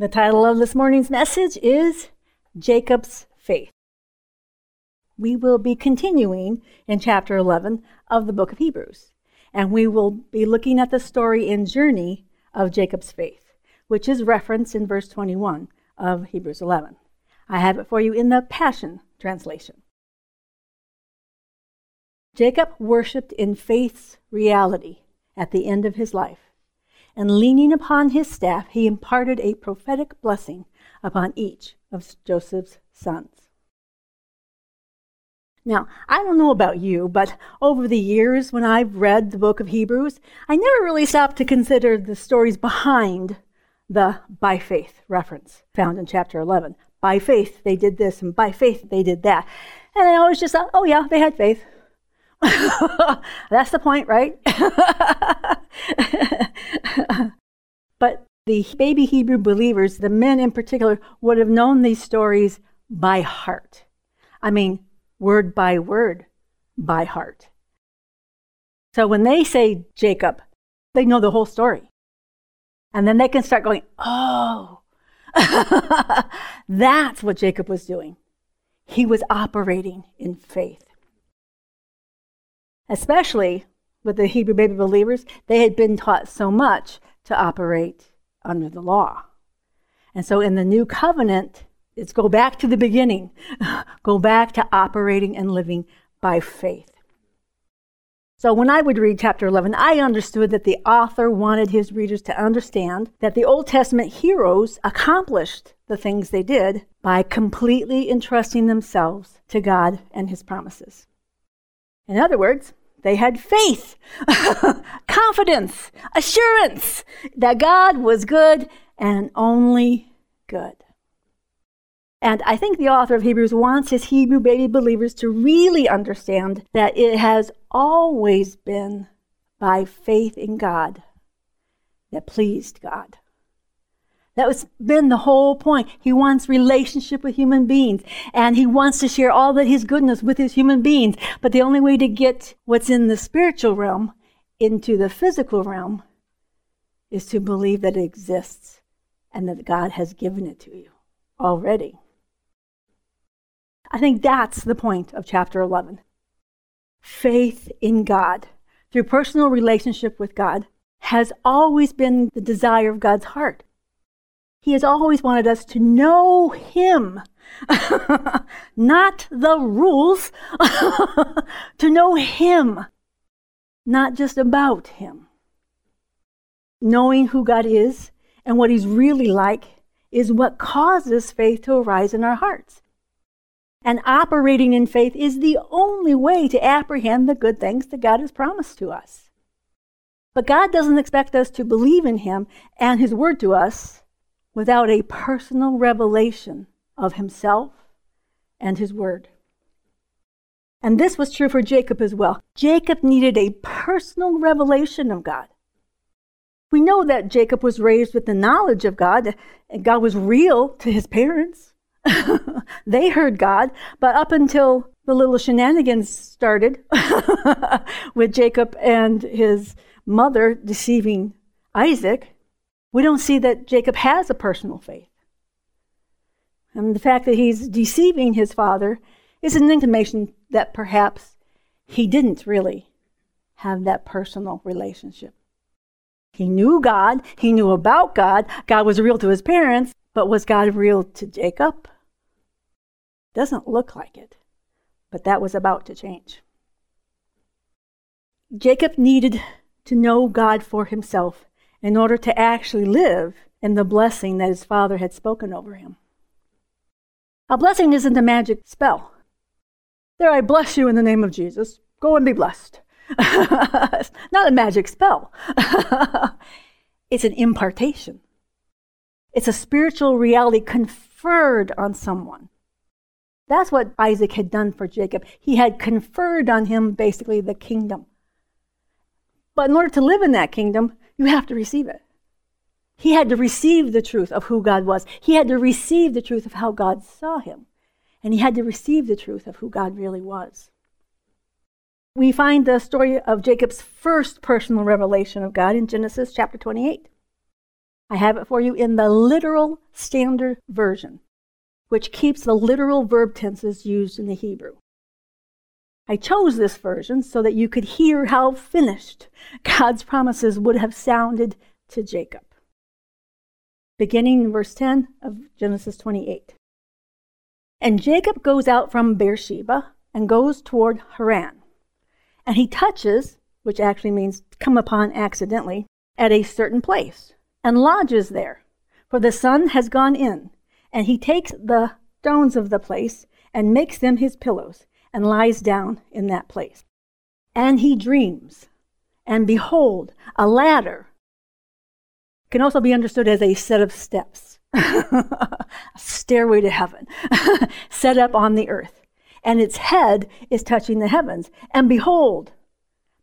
The title of this morning's message is Jacob's Faith. We will be continuing in chapter 11 of the book of Hebrews, and we will be looking at the story and journey of Jacob's faith, which is referenced in verse 21 of Hebrews 11. I have it for you in the Passion Translation. Jacob worshiped in faith's reality at the end of his life and leaning upon his staff, he imparted a prophetic blessing upon each of Joseph's sons. Now, I don't know about you, but over the years when I've read the book of Hebrews, I never really stopped to consider the stories behind the by faith reference found in chapter 11. By faith they did this, and by faith they did that. And I always just thought, oh, yeah, they had faith. That's the point, right? but the baby Hebrew believers, the men in particular, would have known these stories by heart. I mean, word by word, by heart. So when they say Jacob, they know the whole story. And then they can start going, oh, that's what Jacob was doing. He was operating in faith especially with the Hebrew baby believers, they had been taught so much to operate under the law. And so in the new covenant, it's go back to the beginning, go back to operating and living by faith. So when I would read chapter 11, I understood that the author wanted his readers to understand that the Old Testament heroes accomplished the things they did by completely entrusting themselves to God and his promises. In other words, they had faith, confidence, assurance that God was good and only good. And I think the author of Hebrews wants his Hebrew baby believers to really understand that it has always been by faith in God that pleased God. That was been the whole point. He wants relationship with human beings and he wants to share all that his goodness with his human beings. But the only way to get what's in the spiritual realm into the physical realm is to believe that it exists and that God has given it to you already. I think that's the point of chapter 11. Faith in God through personal relationship with God has always been the desire of God's heart. He has always wanted us to know Him, not the rules, to know Him, not just about Him. Knowing who God is and what He's really like is what causes faith to arise in our hearts. And operating in faith is the only way to apprehend the good things that God has promised to us. But God doesn't expect us to believe in Him and His Word to us without a personal revelation of himself and his word. And this was true for Jacob as well. Jacob needed a personal revelation of God. We know that Jacob was raised with the knowledge of God, and God was real to his parents. they heard God, but up until the little shenanigans started with Jacob and his mother deceiving Isaac, we don't see that Jacob has a personal faith. And the fact that he's deceiving his father is an intimation that perhaps he didn't really have that personal relationship. He knew God, he knew about God, God was real to his parents, but was God real to Jacob? Doesn't look like it, but that was about to change. Jacob needed to know God for himself in order to actually live in the blessing that his father had spoken over him. A blessing isn't a magic spell. There, I bless you in the name of Jesus. Go and be blessed. it's not a magic spell, it's an impartation. It's a spiritual reality conferred on someone. That's what Isaac had done for Jacob. He had conferred on him basically the kingdom. But in order to live in that kingdom, you have to receive it. He had to receive the truth of who God was. He had to receive the truth of how God saw him. And he had to receive the truth of who God really was. We find the story of Jacob's first personal revelation of God in Genesis chapter 28. I have it for you in the literal standard version, which keeps the literal verb tenses used in the Hebrew. I chose this version so that you could hear how finished God's promises would have sounded to Jacob. Beginning in verse 10 of Genesis 28. And Jacob goes out from Beersheba and goes toward Haran. And he touches, which actually means come upon accidentally, at a certain place and lodges there. For the sun has gone in, and he takes the stones of the place and makes them his pillows and lies down in that place. And he dreams, and behold, a ladder can also be understood as a set of steps, a stairway to heaven, set up on the earth. And its head is touching the heavens. And behold,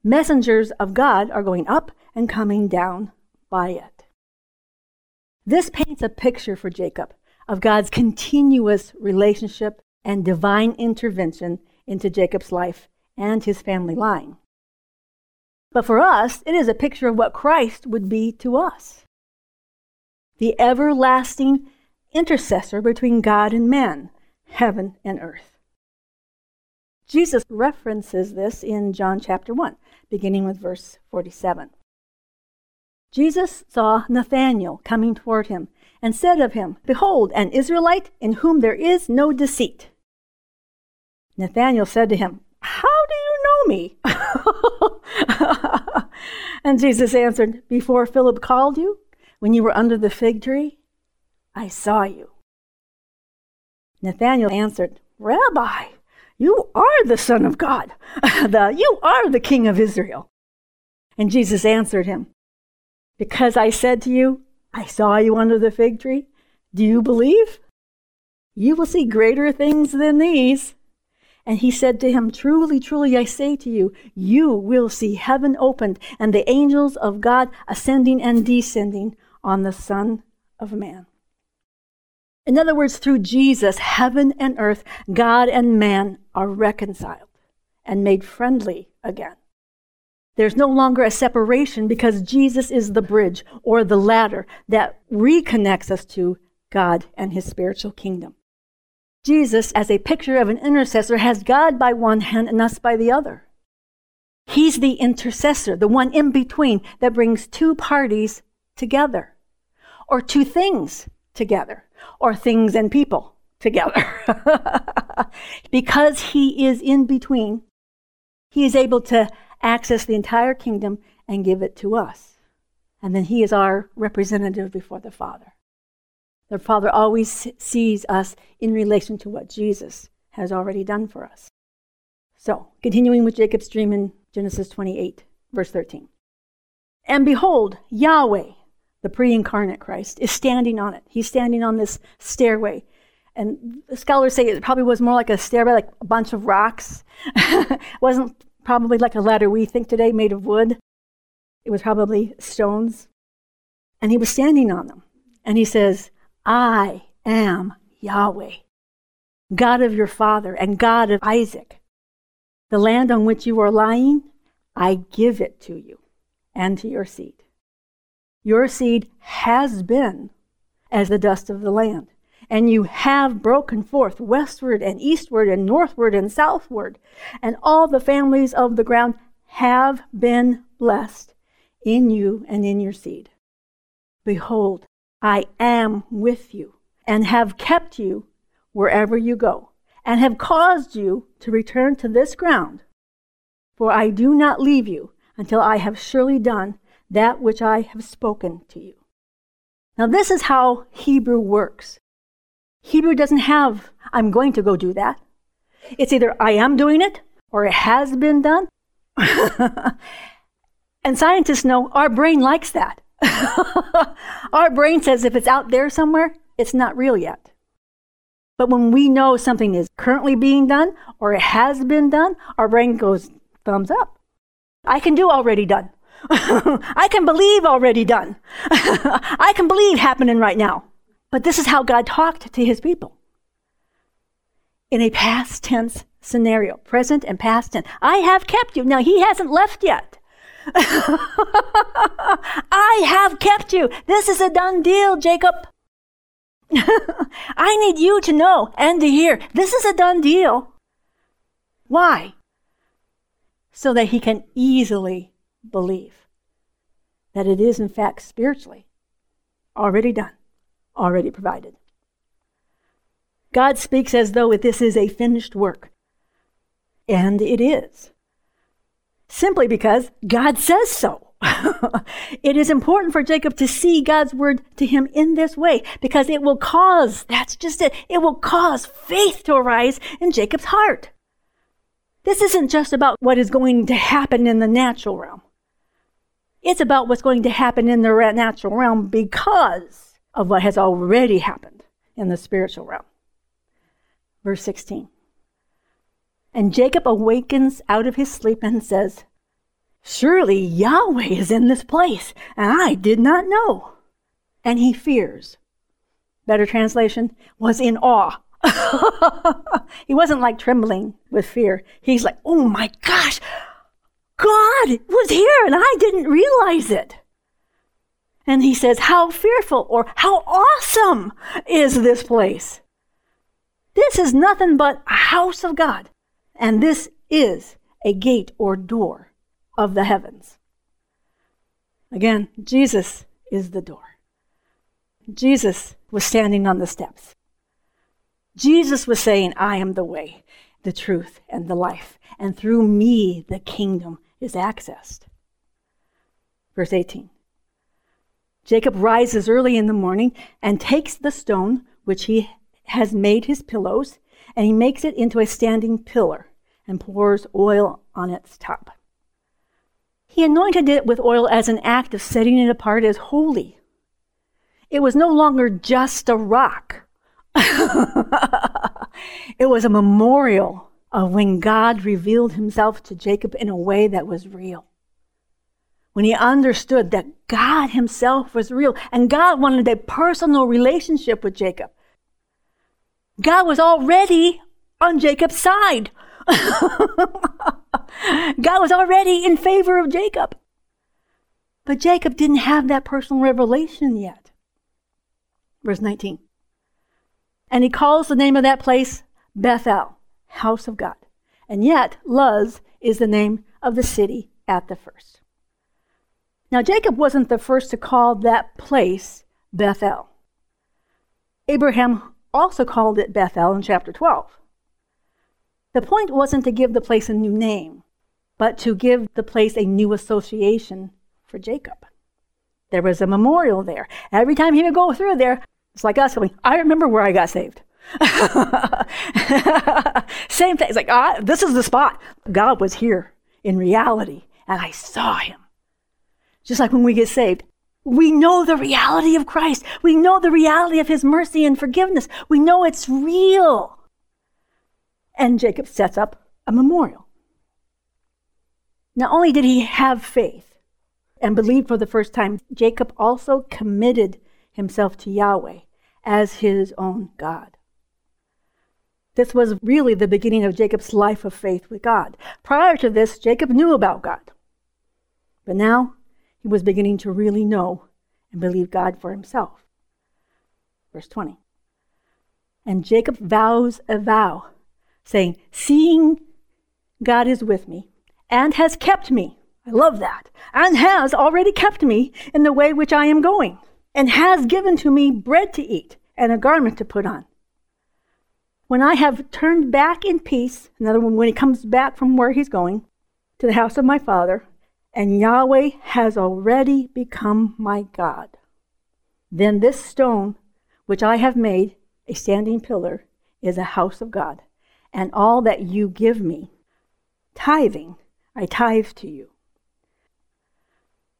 messengers of God are going up and coming down by it. This paints a picture for Jacob of God's continuous relationship and divine intervention into Jacob's life and his family line. But for us, it is a picture of what Christ would be to us the everlasting intercessor between God and man, heaven and earth. Jesus references this in John chapter 1, beginning with verse 47. Jesus saw Nathanael coming toward him and said of him, Behold, an Israelite in whom there is no deceit. Nathanael said to him, How do you know me? and Jesus answered, Before Philip called you, when you were under the fig tree, I saw you. Nathanael answered, Rabbi, you are the Son of God. the, you are the King of Israel. And Jesus answered him, Because I said to you, I saw you under the fig tree, do you believe? You will see greater things than these. And he said to him, Truly, truly, I say to you, you will see heaven opened and the angels of God ascending and descending on the Son of Man. In other words, through Jesus, heaven and earth, God and man are reconciled and made friendly again. There's no longer a separation because Jesus is the bridge or the ladder that reconnects us to God and his spiritual kingdom. Jesus, as a picture of an intercessor, has God by one hand and us by the other. He's the intercessor, the one in between that brings two parties together, or two things together, or things and people together. because he is in between, he is able to access the entire kingdom and give it to us. And then he is our representative before the Father. The Father always sees us in relation to what Jesus has already done for us. So, continuing with Jacob's dream in Genesis 28, verse 13. And behold, Yahweh, the pre incarnate Christ, is standing on it. He's standing on this stairway. And scholars say it probably was more like a stairway, like a bunch of rocks. it wasn't probably like a ladder we think today made of wood. It was probably stones. And he was standing on them. And he says, I am Yahweh, God of your father and God of Isaac. The land on which you are lying, I give it to you and to your seed. Your seed has been as the dust of the land, and you have broken forth westward and eastward and northward and southward, and all the families of the ground have been blessed in you and in your seed. Behold, I am with you and have kept you wherever you go and have caused you to return to this ground. For I do not leave you until I have surely done that which I have spoken to you. Now, this is how Hebrew works. Hebrew doesn't have, I'm going to go do that. It's either I am doing it or it has been done. and scientists know our brain likes that. Our brain says if it's out there somewhere, it's not real yet. But when we know something is currently being done or it has been done, our brain goes thumbs up. I can do already done. I can believe already done. I can believe happening right now. But this is how God talked to his people. In a past tense scenario, present and past tense. I have kept you. Now, he hasn't left yet. I have kept you. This is a done deal, Jacob. I need you to know and to hear this is a done deal. Why? So that he can easily believe that it is, in fact, spiritually already done, already provided. God speaks as though this is a finished work. And it is. Simply because God says so. it is important for Jacob to see God's word to him in this way because it will cause, that's just it, it will cause faith to arise in Jacob's heart. This isn't just about what is going to happen in the natural realm. It's about what's going to happen in the natural realm because of what has already happened in the spiritual realm. Verse 16. And Jacob awakens out of his sleep and says, Surely Yahweh is in this place, and I did not know. And he fears. Better translation, was in awe. he wasn't like trembling with fear. He's like, oh my gosh, God was here and I didn't realize it. And he says, How fearful or how awesome is this place? This is nothing but a house of God, and this is a gate or door of the heavens. Again, Jesus is the door. Jesus was standing on the steps. Jesus was saying, I am the way, the truth, and the life, and through me the kingdom is accessed. Verse 18 Jacob rises early in the morning and takes the stone which he has made his pillows, and he makes it into a standing pillar and pours oil on its top. He anointed it with oil as an act of setting it apart as holy. It was no longer just a rock. it was a memorial of when God revealed himself to Jacob in a way that was real. When he understood that God himself was real and God wanted a personal relationship with Jacob. God was already on Jacob's side. God was already in favor of Jacob. But Jacob didn't have that personal revelation yet. Verse 19. And he calls the name of that place Bethel, house of God. And yet, Luz is the name of the city at the first. Now, Jacob wasn't the first to call that place Bethel. Abraham also called it Bethel in chapter 12. The point wasn't to give the place a new name, but to give the place a new association for Jacob. There was a memorial there. Every time he would go through there, it's like us going, I remember where I got saved. Same thing. It's like, ah, this is the spot. God was here in reality, and I saw him. Just like when we get saved, we know the reality of Christ. We know the reality of his mercy and forgiveness. We know it's real. And Jacob sets up a memorial. Not only did he have faith and believe for the first time, Jacob also committed himself to Yahweh as his own God. This was really the beginning of Jacob's life of faith with God. Prior to this, Jacob knew about God. But now he was beginning to really know and believe God for himself. Verse 20. And Jacob vows a vow, saying, Seeing God is with me and has kept me, I love that, and has already kept me in the way which I am going, and has given to me bread to eat and a garment to put on. When I have turned back in peace, another one, when he comes back from where he's going to the house of my father, and Yahweh has already become my God. Then this stone, which I have made a standing pillar, is a house of God, and all that you give me, tithing, I tithe to you.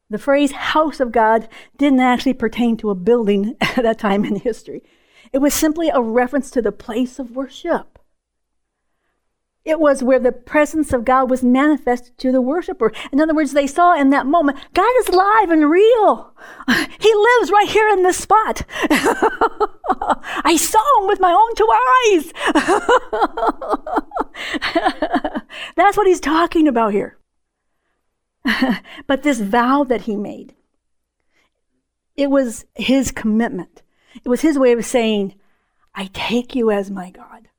The phrase house of God didn't actually pertain to a building at that time in history. It was simply a reference to the place of worship. It was where the presence of God was manifested to the worshiper. In other words, they saw in that moment, God is alive and real. He lives right here in this spot. I saw him with my own two eyes. That's what he's talking about here. but this vow that he made, it was his commitment. It was his way of saying, I take you as my God.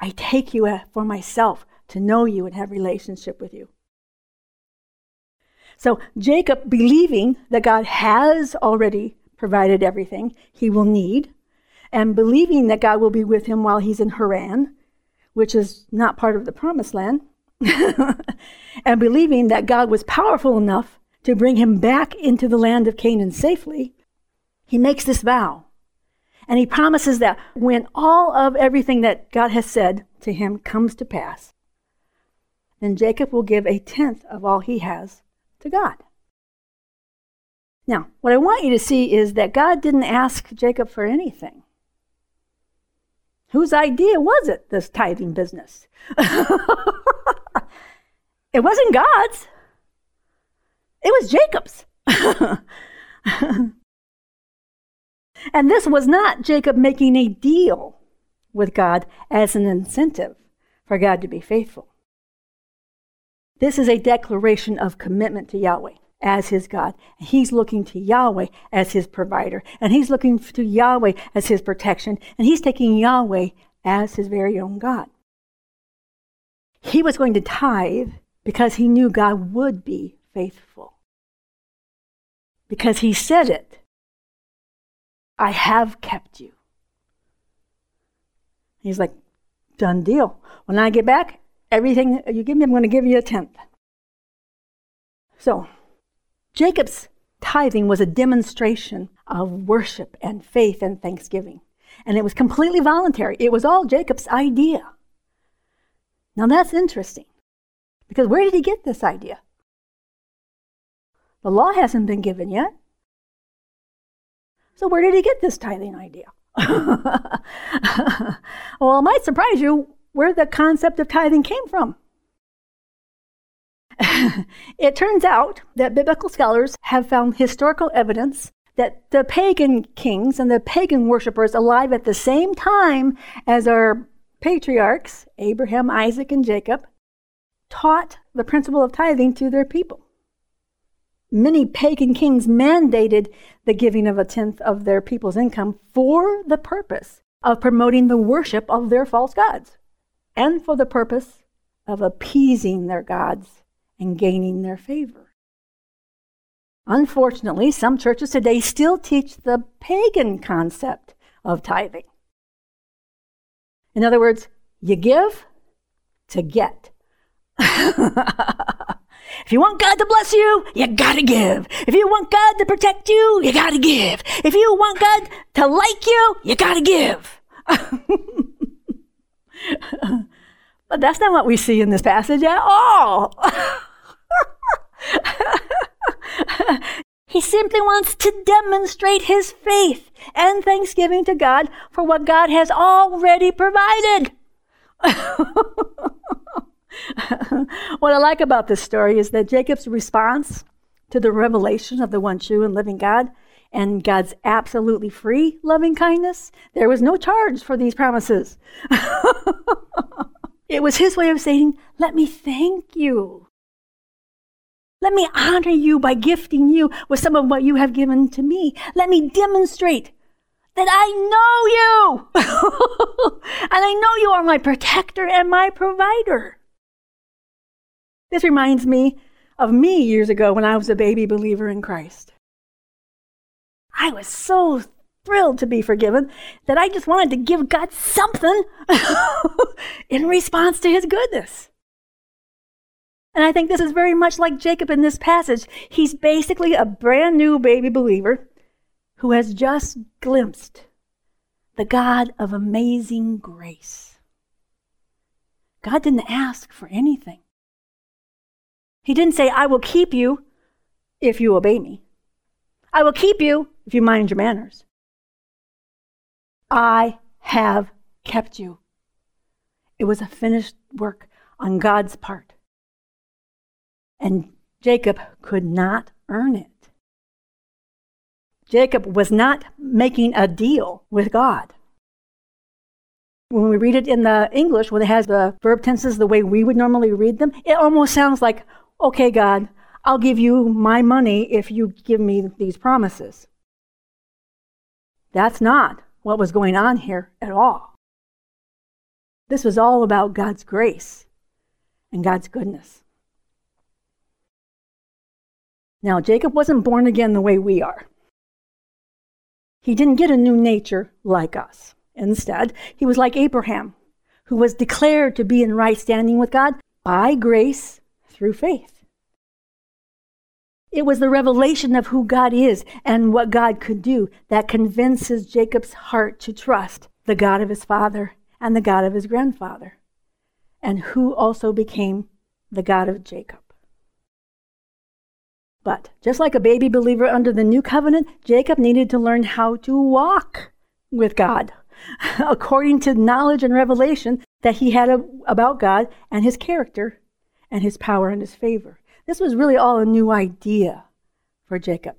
I take you for myself to know you and have relationship with you. So Jacob, believing that God has already provided everything he will need, and believing that God will be with him while he's in Haran, which is not part of the promised land, and believing that God was powerful enough to bring him back into the land of Canaan safely, he makes this vow. And he promises that when all of everything that God has said to him comes to pass, then Jacob will give a tenth of all he has to God. Now, what I want you to see is that God didn't ask Jacob for anything. Whose idea was it, this tithing business? it wasn't God's, it was Jacob's. and this was not Jacob making a deal with God as an incentive for God to be faithful. This is a declaration of commitment to Yahweh as his God. He's looking to Yahweh as his provider, and he's looking to Yahweh as his protection, and he's taking Yahweh as his very own God. He was going to tithe because he knew God would be faithful. Because he said it. I have kept you. He's like, done deal. When I get back, Everything you give me, I'm going to give you a tenth. So, Jacob's tithing was a demonstration of worship and faith and thanksgiving. And it was completely voluntary. It was all Jacob's idea. Now that's interesting. Because where did he get this idea? The law hasn't been given yet. So where did he get this tithing idea? well, it might surprise you where the concept of tithing came from. it turns out that biblical scholars have found historical evidence that the pagan kings and the pagan worshippers alive at the same time as our patriarchs, Abraham, Isaac, and Jacob, taught the principle of tithing to their people. Many pagan kings mandated the giving of a tenth of their people's income for the purpose of promoting the worship of their false gods and for the purpose of appeasing their gods and gaining their favor. Unfortunately, some churches today still teach the pagan concept of tithing. In other words, you give to get. if you want God to bless you, you gotta give. If you want God to protect you, you gotta give. If you want God to like you, you gotta give. but that's not what we see in this passage at all. he simply wants to demonstrate his faith and thanksgiving to God for what God has already provided. what I like about this story is that Jacob's response to the revelation of the one true and living God and God's absolutely free loving kindness, there was no charge for these promises. it was his way of saying, Let me thank you. Let me honor you by gifting you with some of what you have given to me. Let me demonstrate that I know you. and I know you are my protector and my provider. This reminds me of me years ago when I was a baby believer in Christ. I was so thrilled to be forgiven that I just wanted to give God something in response to his goodness. And I think this is very much like Jacob in this passage. He's basically a brand new baby believer who has just glimpsed the God of amazing grace. God didn't ask for anything. He didn't say, I will keep you if you obey me. I will keep you if you mind your manners. I have kept you. It was a finished work on God's part. And Jacob could not earn it. Jacob was not making a deal with God. When we read it in the English, when it has the verb tenses the way we would normally read them, it almost sounds like, okay, God, I'll give you my money if you give me these promises. That's not what was going on here at all. This was all about God's grace and God's goodness. Now, Jacob wasn't born again the way we are. He didn't get a new nature like us. Instead, he was like Abraham, who was declared to be in right standing with God by grace through faith. It was the revelation of who God is and what God could do that convinces Jacob's heart to trust the God of his father and the God of his grandfather, and who also became the God of Jacob. But just like a baby believer under the new covenant, Jacob needed to learn how to walk with God according to knowledge and revelation that he had about God and his character and his power and his favor. This was really all a new idea for Jacob.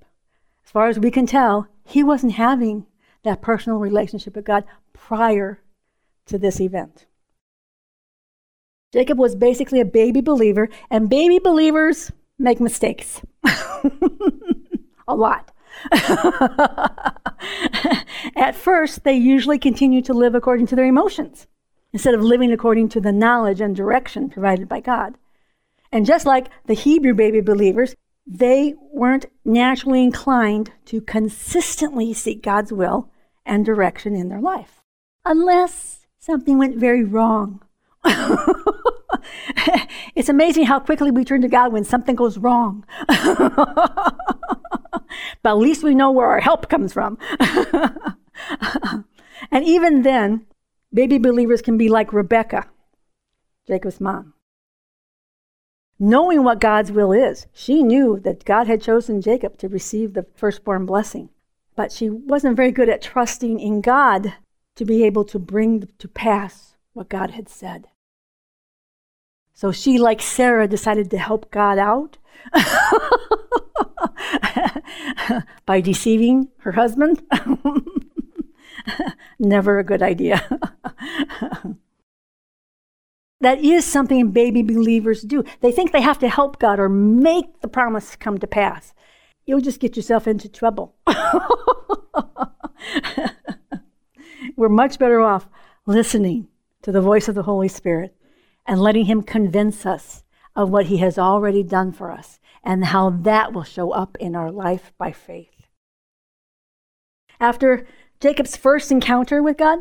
As far as we can tell, he wasn't having that personal relationship with God prior to this event. Jacob was basically a baby believer, and baby believers make mistakes. a lot. At first, they usually continue to live according to their emotions instead of living according to the knowledge and direction provided by God. And just like the Hebrew baby believers, they weren't naturally inclined to consistently seek God's will and direction in their life, unless something went very wrong. it's amazing how quickly we turn to God when something goes wrong. but at least we know where our help comes from. and even then, baby believers can be like Rebecca, Jacob's mom. Knowing what God's will is, she knew that God had chosen Jacob to receive the firstborn blessing. But she wasn't very good at trusting in God to be able to bring to pass what God had said. So she, like Sarah, decided to help God out by deceiving her husband. Never a good idea. that is something baby believers do. They think they have to help God or make the promise come to pass. You'll just get yourself into trouble. We're much better off listening to the voice of the Holy Spirit and letting Him convince us of what He has already done for us and how that will show up in our life by faith. After Jacob's first encounter with God,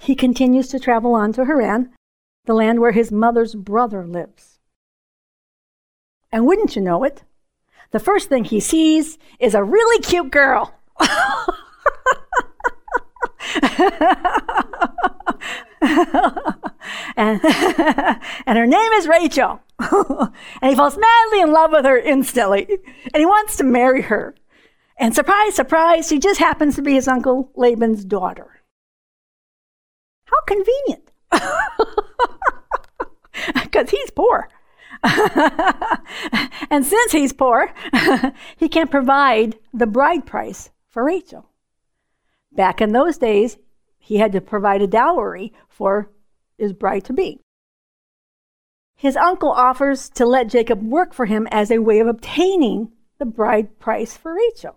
he continues to travel on to Haran, the land where his mother's brother lives. And wouldn't you know it, the first thing he sees is a really cute girl. and, and her name is Rachel. and he falls madly in love with her instantly. And he wants to marry her. And surprise, surprise, she just happens to be his uncle Laban's daughter. How convenient. Because he's poor. and since he's poor, he can't provide the bride price for Rachel. Back in those days, he had to provide a dowry for his bride to be. His uncle offers to let Jacob work for him as a way of obtaining the bride price for Rachel.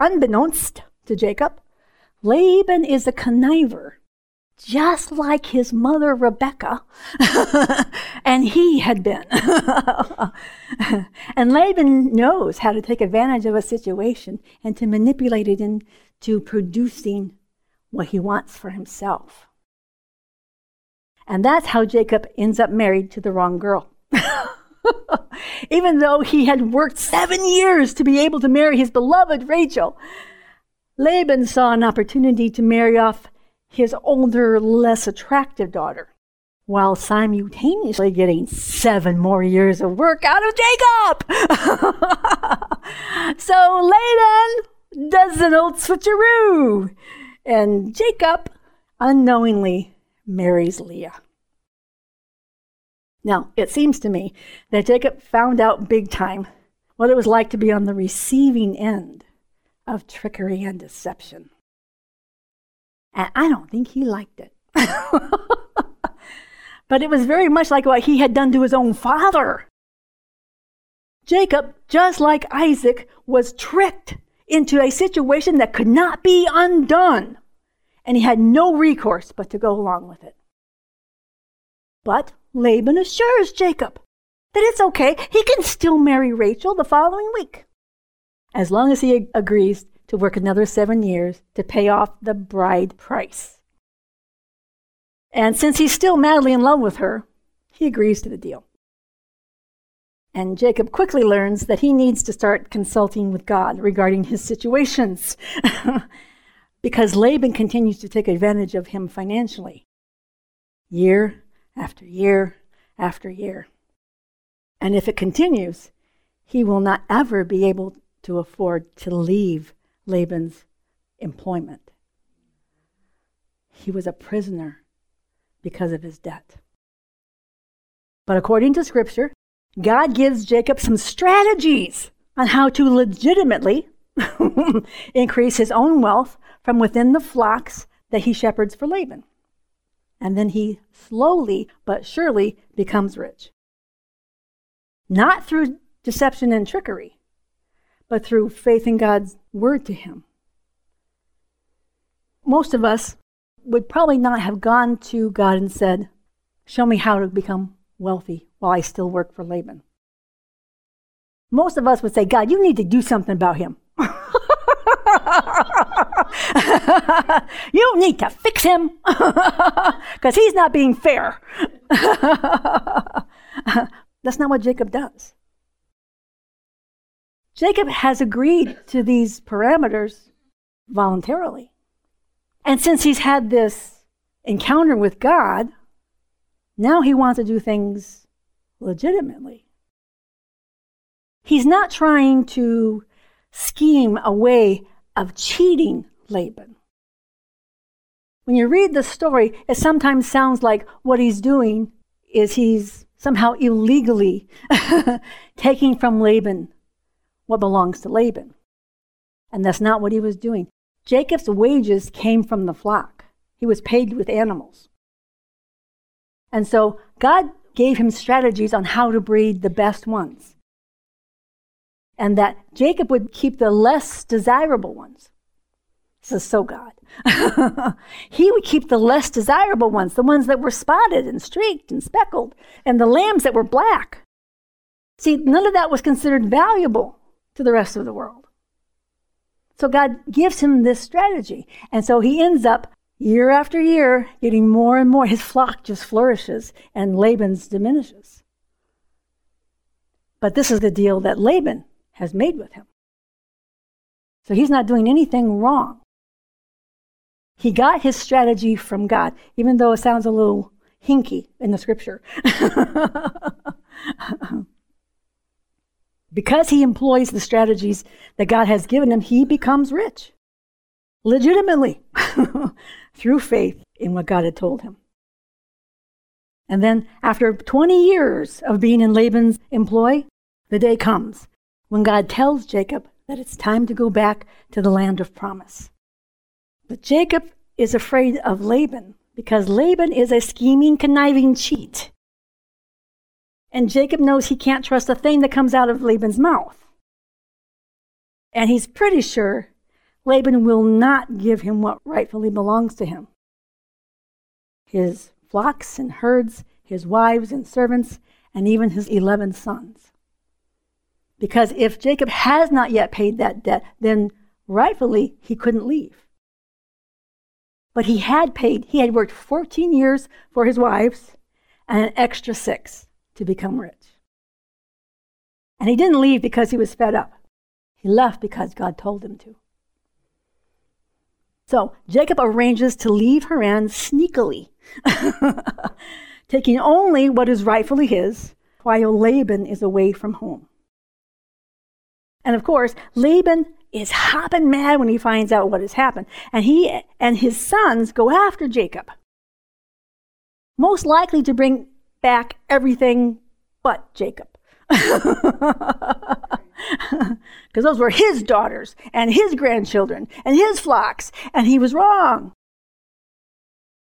Unbeknownst to Jacob, Laban is a conniver, just like his mother Rebecca, and he had been. and Laban knows how to take advantage of a situation and to manipulate it into producing what he wants for himself. And that's how Jacob ends up married to the wrong girl. Even though he had worked seven years to be able to marry his beloved Rachel, Laban saw an opportunity to marry off his older, less attractive daughter, while simultaneously getting seven more years of work out of Jacob. so Laban does an old switcheroo, and Jacob unknowingly marries Leah. Now, it seems to me that Jacob found out big time what it was like to be on the receiving end of trickery and deception. And I don't think he liked it. but it was very much like what he had done to his own father. Jacob, just like Isaac, was tricked into a situation that could not be undone, and he had no recourse but to go along with it. But Laban assures Jacob that it's okay, he can still marry Rachel the following week, as long as he agrees to work another seven years to pay off the bride price. And since he's still madly in love with her, he agrees to the deal. And Jacob quickly learns that he needs to start consulting with God regarding his situations because Laban continues to take advantage of him financially year after year after year. And if it continues, he will not ever be able to afford to leave Laban's employment. He was a prisoner because of his debt. But according to Scripture, God gives Jacob some strategies on how to legitimately increase his own wealth from within the flocks that he shepherds for Laban. And then he slowly but surely becomes rich. Not through deception and trickery, but through faith in God's word to him. Most of us would probably not have gone to God and said, Show me how to become wealthy while I still work for Laban. Most of us would say, God, you need to do something about him. you need to fix him because he's not being fair. That's not what Jacob does. Jacob has agreed to these parameters voluntarily. And since he's had this encounter with God, now he wants to do things legitimately. He's not trying to scheme a way of cheating Laban. When you read the story, it sometimes sounds like what he's doing is he's somehow illegally taking from Laban what belongs to Laban. And that's not what he was doing. Jacob's wages came from the flock, he was paid with animals. And so God gave him strategies on how to breed the best ones. And that Jacob would keep the less desirable ones. This is so God. he would keep the less desirable ones, the ones that were spotted and streaked and speckled, and the lambs that were black. See, none of that was considered valuable to the rest of the world. So God gives him this strategy. And so he ends up year after year getting more and more. His flock just flourishes and Laban's diminishes. But this is the deal that Laban has made with him. So he's not doing anything wrong. He got his strategy from God, even though it sounds a little hinky in the scripture. because he employs the strategies that God has given him, he becomes rich legitimately through faith in what God had told him. And then, after 20 years of being in Laban's employ, the day comes when God tells Jacob that it's time to go back to the land of promise. But Jacob is afraid of Laban because Laban is a scheming, conniving cheat. And Jacob knows he can't trust a thing that comes out of Laban's mouth. And he's pretty sure Laban will not give him what rightfully belongs to him his flocks and herds, his wives and servants, and even his 11 sons. Because if Jacob has not yet paid that debt, then rightfully he couldn't leave. But he had paid, he had worked 14 years for his wives and an extra six to become rich. And he didn't leave because he was fed up. He left because God told him to. So Jacob arranges to leave Haran sneakily, taking only what is rightfully his, while Laban is away from home. And of course, Laban is hopping mad when he finds out what has happened. And he and his sons go after Jacob. Most likely to bring back everything but Jacob. Because those were his daughters and his grandchildren and his flocks, and he was wrong.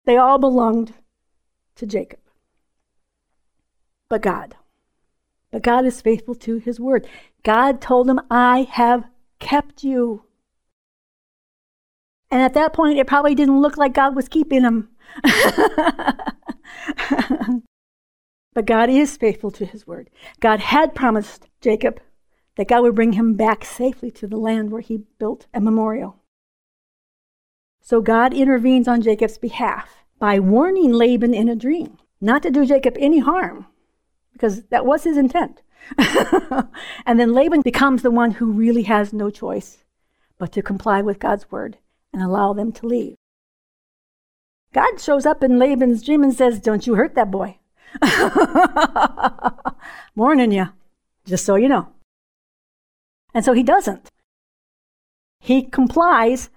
They all belonged to Jacob. But God, But God is faithful to his word. God told him, I have kept you. And at that point, it probably didn't look like God was keeping him. but God is faithful to his word. God had promised Jacob that God would bring him back safely to the land where he built a memorial. So God intervenes on Jacob's behalf by warning Laban in a dream not to do Jacob any harm, because that was his intent. and then Laban becomes the one who really has no choice but to comply with God's word and allow them to leave. God shows up in Laban's dream and says, Don't you hurt that boy. Warning you, just so you know. And so he doesn't. He complies,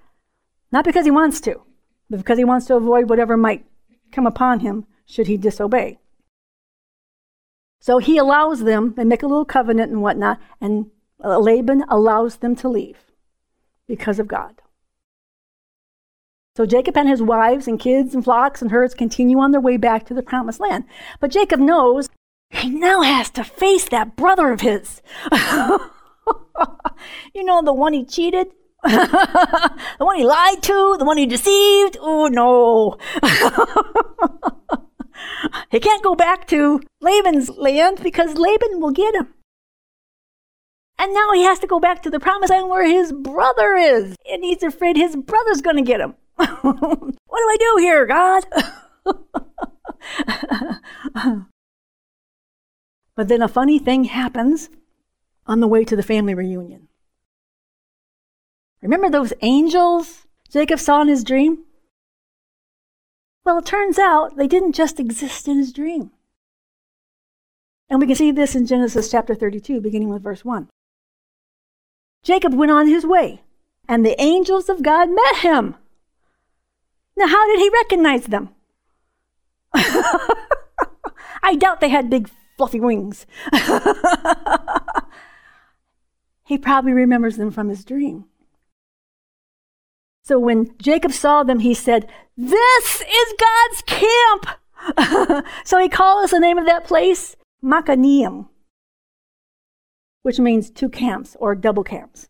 not because he wants to, but because he wants to avoid whatever might come upon him should he disobey. So he allows them, they make a little covenant and whatnot, and Laban allows them to leave because of God. So Jacob and his wives and kids and flocks and herds continue on their way back to the promised land. But Jacob knows he now has to face that brother of his. you know, the one he cheated, the one he lied to, the one he deceived. Oh no. he can't go back to Laban's land because Laban will get him. And now he has to go back to the promised land where his brother is. And he's afraid his brother's going to get him. What do I do here, God? but then a funny thing happens on the way to the family reunion. Remember those angels Jacob saw in his dream? Well, it turns out they didn't just exist in his dream. And we can see this in Genesis chapter 32, beginning with verse 1. Jacob went on his way, and the angels of God met him. Now, how did he recognize them? I doubt they had big fluffy wings. he probably remembers them from his dream. So when Jacob saw them, he said, This is God's camp. so he calls the name of that place Machanaim, which means two camps or double camps.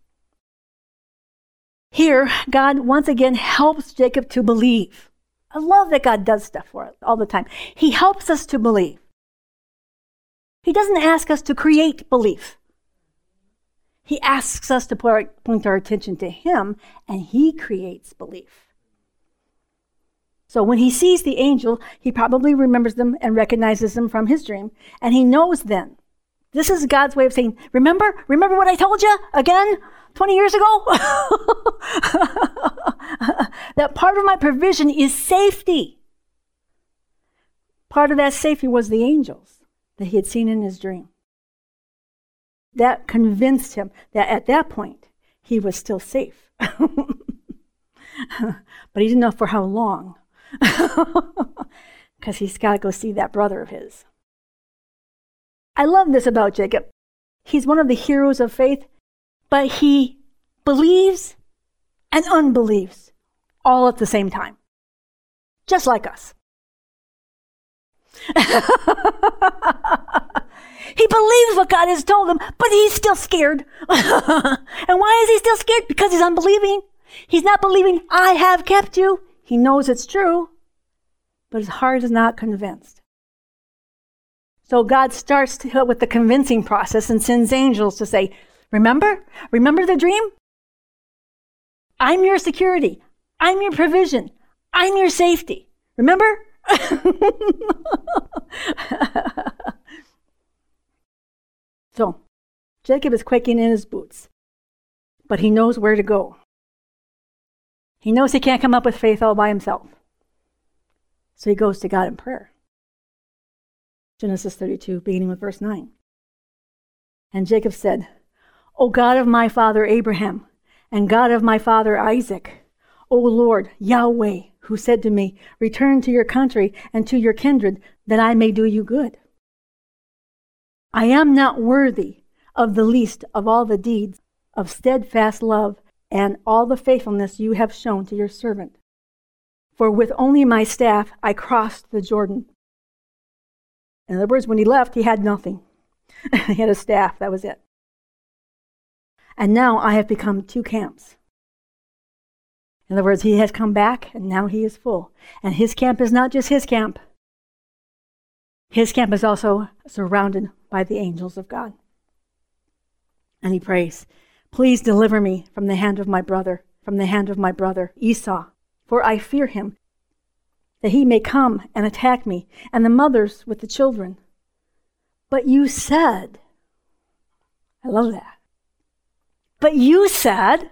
Here, God once again helps Jacob to believe. I love that God does stuff for us all the time. He helps us to believe. He doesn't ask us to create belief. He asks us to point our attention to Him, and He creates belief. So when he sees the angel, he probably remembers them and recognizes them from his dream, and he knows then. This is God's way of saying, Remember? Remember what I told you again 20 years ago? that part of my provision is safety. Part of that safety was the angels that he had seen in his dream that convinced him that at that point he was still safe. but he didn't know for how long, because he's got to go see that brother of his. I love this about Jacob. He's one of the heroes of faith, but he believes and unbelieves all at the same time, just like us. He believes what God has told him, but he's still scared. and why is he still scared? Because he's unbelieving. He's not believing, I have kept you. He knows it's true, but his heart is not convinced. So God starts to, with the convincing process and sends angels to say, Remember? Remember the dream? I'm your security. I'm your provision. I'm your safety. Remember? So, Jacob is quaking in his boots, but he knows where to go. He knows he can't come up with faith all by himself. So he goes to God in prayer. Genesis 32, beginning with verse 9. And Jacob said, O God of my father Abraham, and God of my father Isaac, O Lord, Yahweh, who said to me, Return to your country and to your kindred, that I may do you good. I am not worthy of the least of all the deeds of steadfast love and all the faithfulness you have shown to your servant. For with only my staff I crossed the Jordan. In other words, when he left, he had nothing. he had a staff, that was it. And now I have become two camps. In other words, he has come back and now he is full. And his camp is not just his camp, his camp is also surrounded by the angels of God. And he prays, Please deliver me from the hand of my brother, from the hand of my brother Esau, for I fear him, that he may come and attack me, and the mothers with the children. But you said, I love that. But you said,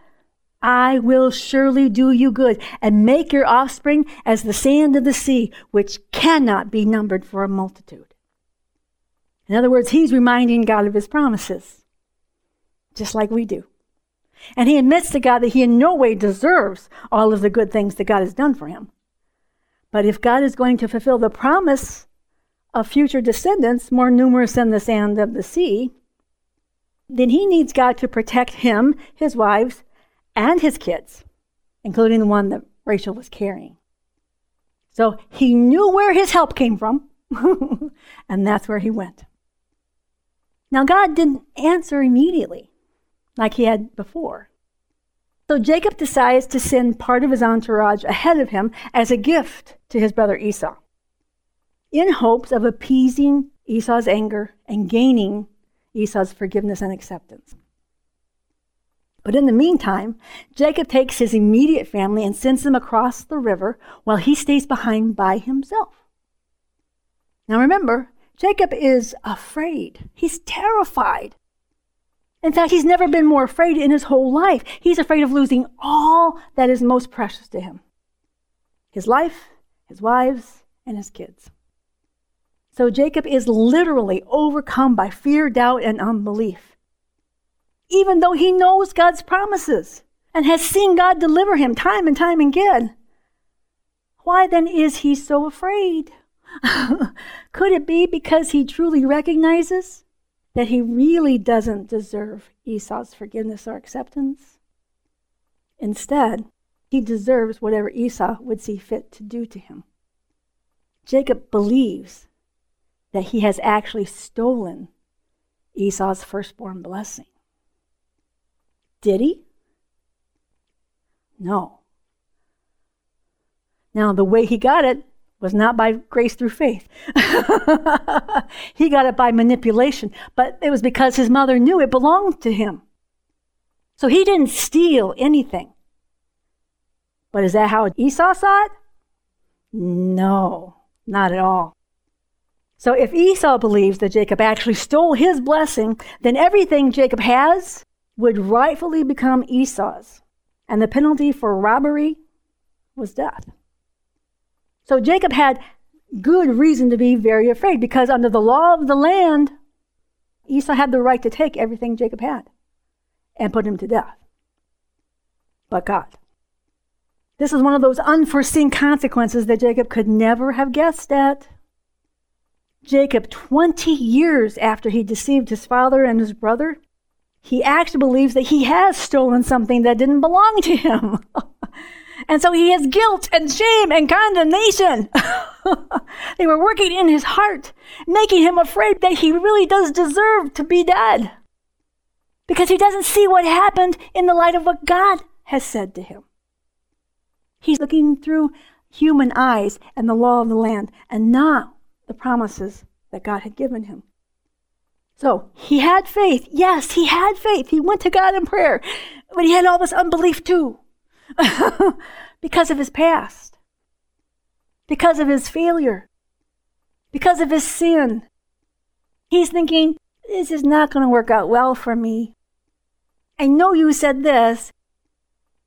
I will surely do you good and make your offspring as the sand of the sea, which cannot be numbered for a multitude. In other words, he's reminding God of his promises, just like we do. And he admits to God that he in no way deserves all of the good things that God has done for him. But if God is going to fulfill the promise of future descendants more numerous than the sand of the sea, then he needs God to protect him, his wives, and his kids, including the one that Rachel was carrying. So he knew where his help came from, and that's where he went. Now, God didn't answer immediately like he had before. So Jacob decides to send part of his entourage ahead of him as a gift to his brother Esau, in hopes of appeasing Esau's anger and gaining Esau's forgiveness and acceptance. But in the meantime, Jacob takes his immediate family and sends them across the river while he stays behind by himself. Now remember, Jacob is afraid. He's terrified. In fact, he's never been more afraid in his whole life. He's afraid of losing all that is most precious to him his life, his wives, and his kids. So Jacob is literally overcome by fear, doubt, and unbelief even though he knows God's promises and has seen God deliver him time and time again. Why then is he so afraid? Could it be because he truly recognizes that he really doesn't deserve Esau's forgiveness or acceptance? Instead, he deserves whatever Esau would see fit to do to him. Jacob believes that he has actually stolen Esau's firstborn blessing. Did he? No. Now, the way he got it was not by grace through faith. he got it by manipulation, but it was because his mother knew it belonged to him. So he didn't steal anything. But is that how Esau saw it? No, not at all. So if Esau believes that Jacob actually stole his blessing, then everything Jacob has would rightfully become Esau's, and the penalty for robbery was death. So Jacob had good reason to be very afraid because under the law of the land, Esau had the right to take everything Jacob had and put him to death. But God. This is one of those unforeseen consequences that Jacob could never have guessed at. Jacob, 20 years after he deceived his father and his brother, he actually believes that he has stolen something that didn't belong to him. and so he has guilt and shame and condemnation. they were working in his heart, making him afraid that he really does deserve to be dead. Because he doesn't see what happened in the light of what God has said to him. He's looking through human eyes and the law of the land and not the promises that God had given him. So he had faith. Yes, he had faith. He went to God in prayer. But he had all this unbelief too because of his past, because of his failure, because of his sin. He's thinking, this is not going to work out well for me. I know you said this,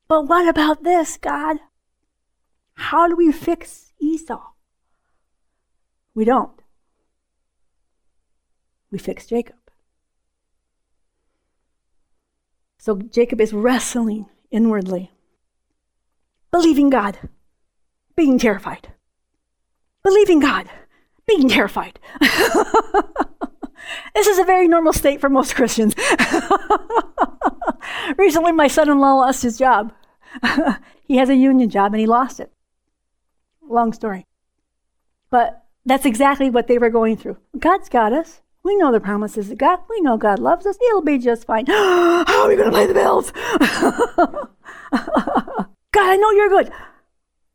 but what about this, God? How do we fix Esau? We don't we fix Jacob. So Jacob is wrestling inwardly, believing God, being terrified. Believing God, being terrified. this is a very normal state for most Christians. Recently, my son in law lost his job. he has a union job and he lost it. Long story. But that's exactly what they were going through. God's got us. We know the promises of God. We know God loves us. It'll be just fine. How are we going to pay the bills? God, I know you're good.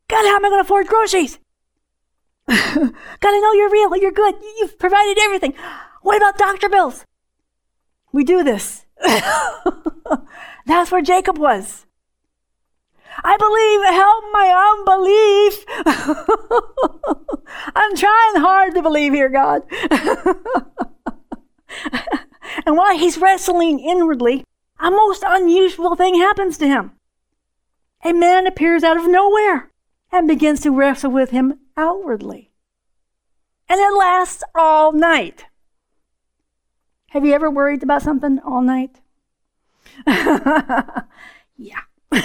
God, how am I going to afford groceries? God, I know you're real. You're good. You've provided everything. What about doctor bills? We do this. That's where Jacob was. I believe, help my unbelief. I'm trying hard to believe here, God. and while he's wrestling inwardly, a most unusual thing happens to him. A man appears out of nowhere and begins to wrestle with him outwardly. And it lasts all night. Have you ever worried about something all night? yeah.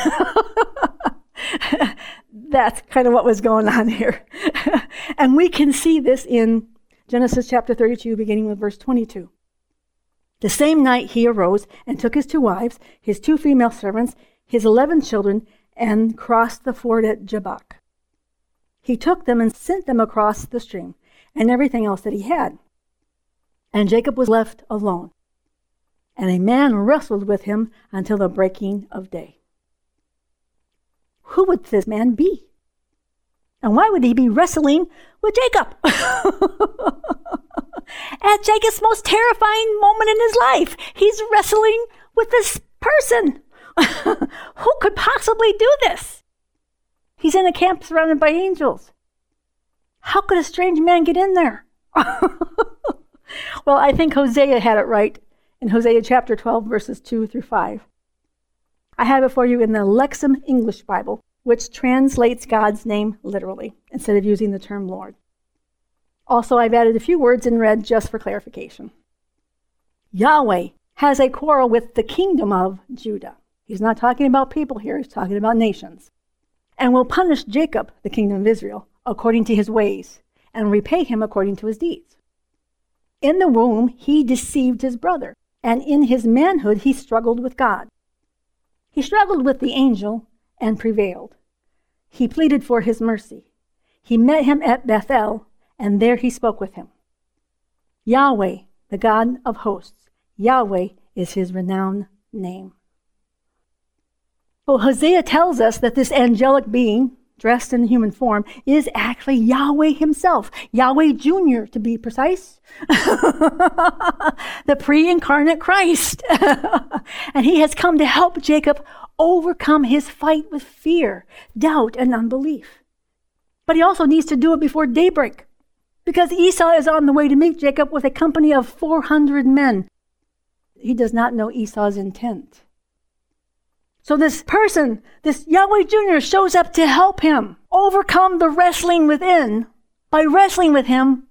That's kind of what was going on here. and we can see this in Genesis chapter 32, beginning with verse 22. The same night he arose and took his two wives, his two female servants, his eleven children, and crossed the ford at Jabbok. He took them and sent them across the stream, and everything else that he had. And Jacob was left alone. And a man wrestled with him until the breaking of day. Who would this man be? And why would he be wrestling with Jacob? At Jacob's most terrifying moment in his life, he's wrestling with this person. Who could possibly do this? He's in a camp surrounded by angels. How could a strange man get in there? well, I think Hosea had it right in Hosea chapter 12, verses 2 through 5. I have it for you in the Lexham English Bible, which translates God's name literally instead of using the term Lord. Also, I've added a few words in red just for clarification. Yahweh has a quarrel with the kingdom of Judah. He's not talking about people here, he's talking about nations. And will punish Jacob, the kingdom of Israel, according to his ways, and repay him according to his deeds. In the womb, he deceived his brother, and in his manhood, he struggled with God. He struggled with the angel and prevailed. He pleaded for his mercy. He met him at Bethel, and there he spoke with him. Yahweh, the God of hosts, Yahweh is his renowned name. Well, Hosea tells us that this angelic being, dressed in human form, is actually Yahweh himself, Yahweh Jr., to be precise, the pre incarnate Christ. and he has come to help Jacob overcome his fight with fear, doubt, and unbelief. But he also needs to do it before daybreak because Esau is on the way to meet Jacob with a company of 400 men. He does not know Esau's intent. So this person, this Yahweh Jr., shows up to help him overcome the wrestling within by wrestling with him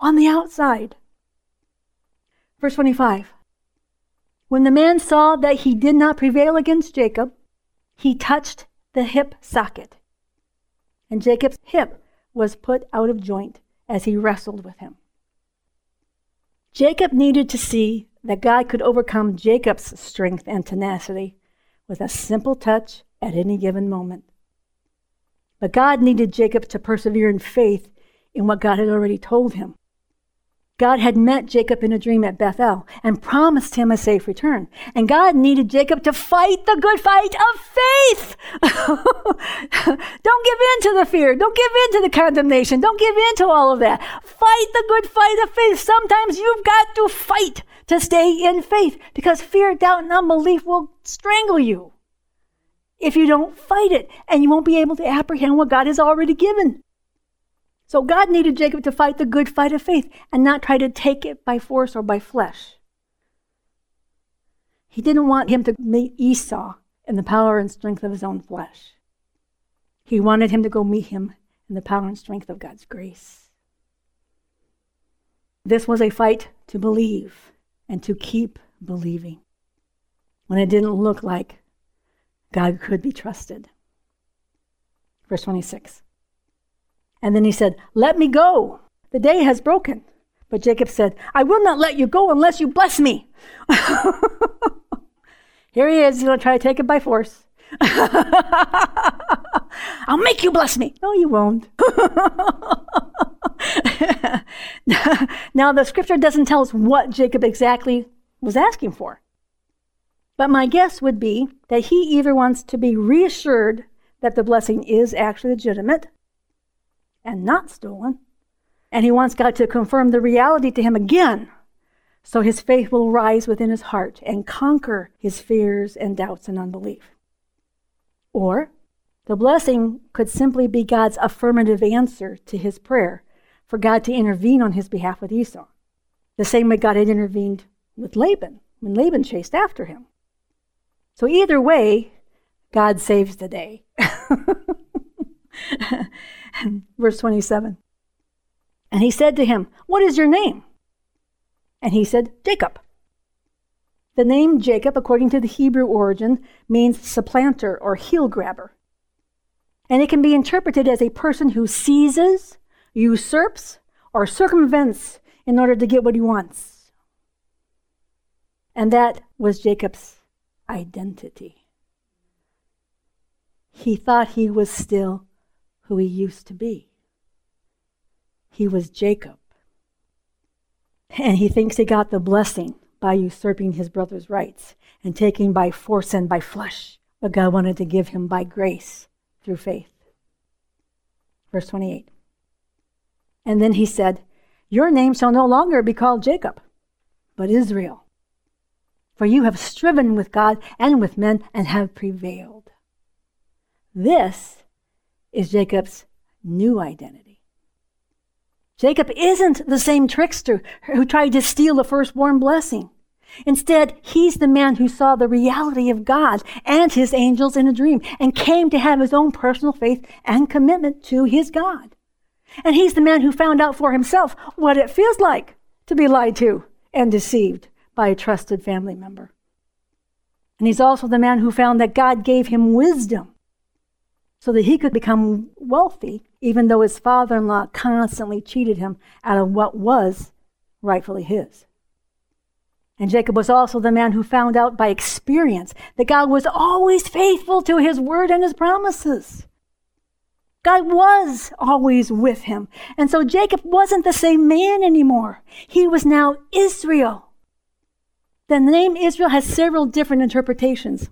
on the outside. Verse 25. When the man saw that he did not prevail against Jacob, he touched the hip socket. And Jacob's hip was put out of joint as he wrestled with him. Jacob needed to see that God could overcome Jacob's strength and tenacity with a simple touch at any given moment. But God needed Jacob to persevere in faith in what God had already told him. God had met Jacob in a dream at Bethel and promised him a safe return. And God needed Jacob to fight the good fight of faith. Don't give in to the fear. Don't give in to the condemnation. Don't give in to all of that. Fight the good fight of faith. Sometimes you've got to fight to stay in faith because fear, doubt, and unbelief will strangle you if you don't fight it and you won't be able to apprehend what God has already given. So God needed Jacob to fight the good fight of faith and not try to take it by force or by flesh. He didn't want him to meet Esau in the power and strength of his own flesh. He wanted him to go meet him in the power and strength of God's grace. This was a fight to believe and to keep believing when it didn't look like God could be trusted. Verse 26. And then he said, Let me go. The day has broken. But Jacob said, I will not let you go unless you bless me. Here he is. He's going to try to take it by force. I'll make you bless me. No, you won't. now, the scripture doesn't tell us what Jacob exactly was asking for. But my guess would be that he either wants to be reassured that the blessing is actually legitimate and not stolen, and he wants God to confirm the reality to him again so his faith will rise within his heart and conquer his fears and doubts and unbelief. Or the blessing could simply be God's affirmative answer to his prayer for God to intervene on his behalf with Esau, the same way God had intervened with Laban when Laban chased after him. So either way, God saves the day. Verse 27. And he said to him, What is your name? And he said, Jacob. The name Jacob, according to the Hebrew origin, means supplanter or heel grabber. And it can be interpreted as a person who seizes, usurps, or circumvents in order to get what he wants. And that was Jacob's identity. He thought he was still who he used to be. He was Jacob. And he thinks he got the blessing by usurping his brother's rights and taking by force and by flesh what God wanted to give him by grace through faith. Verse 28. And then he said, Your name shall no longer be called Jacob, but Israel. For you have striven with God and with men and have prevailed. This is Jacob's new identity. Jacob isn't the same trickster who tried to steal the firstborn blessing. Instead, he's the man who saw the reality of God and his angels in a dream and came to have his own personal faith and commitment to his God. And he's the man who found out for himself what it feels like to be lied to and deceived by a trusted family member. And he's also the man who found that God gave him wisdom so that he could become wealthy, even though his father in law constantly cheated him out of what was rightfully his. And Jacob was also the man who found out by experience that God was always faithful to his word and his promises. God was always with him. And so Jacob wasn't the same man anymore. He was now Israel. The name Israel has several different interpretations.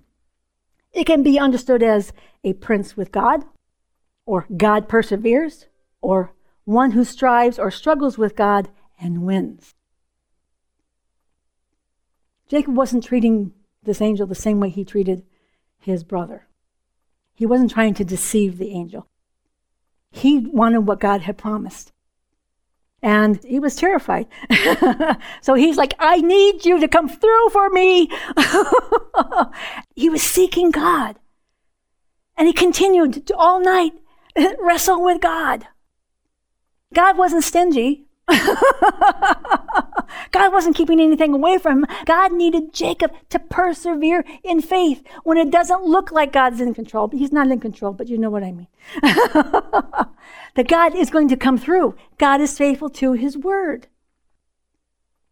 It can be understood as a prince with God, or God perseveres, or one who strives or struggles with God and wins. Jacob wasn't treating this angel the same way he treated his brother. He wasn't trying to deceive the angel. He wanted what God had promised. And he was terrified. so he's like, I need you to come through for me. he was seeking God. And he continued all night wrestle with God. God wasn't stingy. God wasn't keeping anything away from him. God needed Jacob to persevere in faith when it doesn't look like God's in control. But He's not in control, but you know what I mean. that God is going to come through. God is faithful to his word.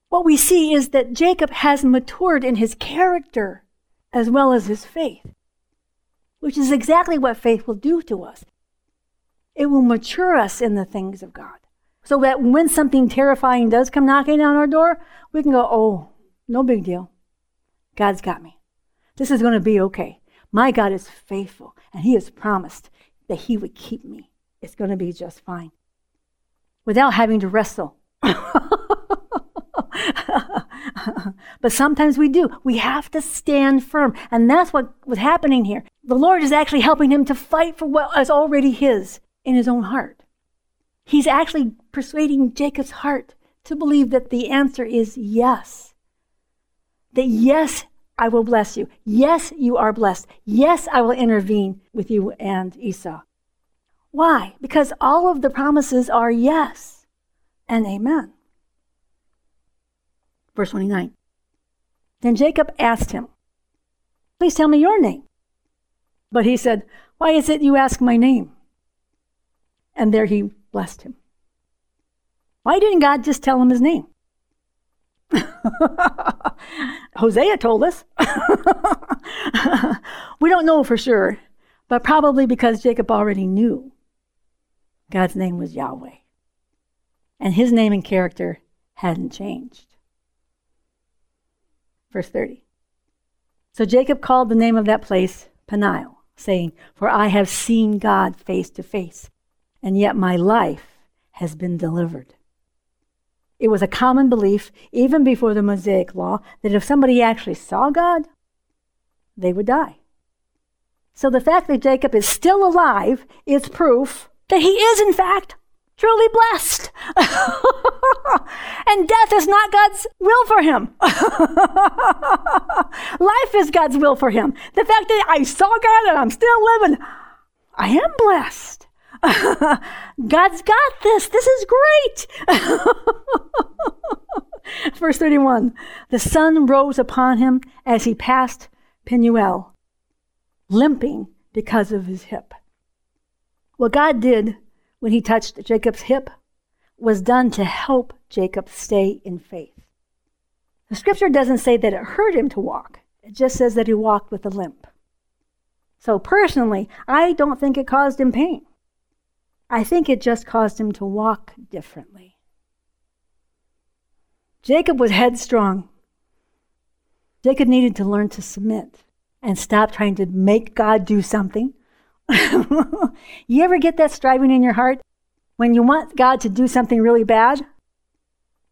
What we see is that Jacob has matured in his character as well as his faith, which is exactly what faith will do to us. It will mature us in the things of God. So that when something terrifying does come knocking on our door, we can go, oh, no big deal. God's got me. This is going to be okay. My God is faithful, and He has promised that He would keep me. It's going to be just fine. Without having to wrestle. but sometimes we do. We have to stand firm. And that's what was happening here. The Lord is actually helping him to fight for what is already his in his own heart. He's actually persuading Jacob's heart to believe that the answer is yes. That yes, I will bless you. Yes, you are blessed. Yes, I will intervene with you and Esau. Why? Because all of the promises are yes and amen. Verse 29. Then Jacob asked him, Please tell me your name. But he said, Why is it you ask my name? And there he blessed him. Why didn't God just tell him his name? Hosea told us. we don't know for sure, but probably because Jacob already knew God's name was Yahweh. And his name and character hadn't changed. Verse 30. So Jacob called the name of that place Peniel, saying, For I have seen God face to face, and yet my life has been delivered. It was a common belief, even before the Mosaic law, that if somebody actually saw God, they would die. So the fact that Jacob is still alive is proof that he is, in fact, truly blessed. and death is not God's will for him. Life is God's will for him. The fact that I saw God and I'm still living, I am blessed. God's got this. This is great. Verse 31 The sun rose upon him as he passed Penuel, limping because of his hip. What God did when he touched Jacob's hip was done to help Jacob stay in faith. The scripture doesn't say that it hurt him to walk, it just says that he walked with a limp. So, personally, I don't think it caused him pain. I think it just caused him to walk differently. Jacob was headstrong. Jacob needed to learn to submit and stop trying to make God do something you ever get that striving in your heart when you want God to do something really bad?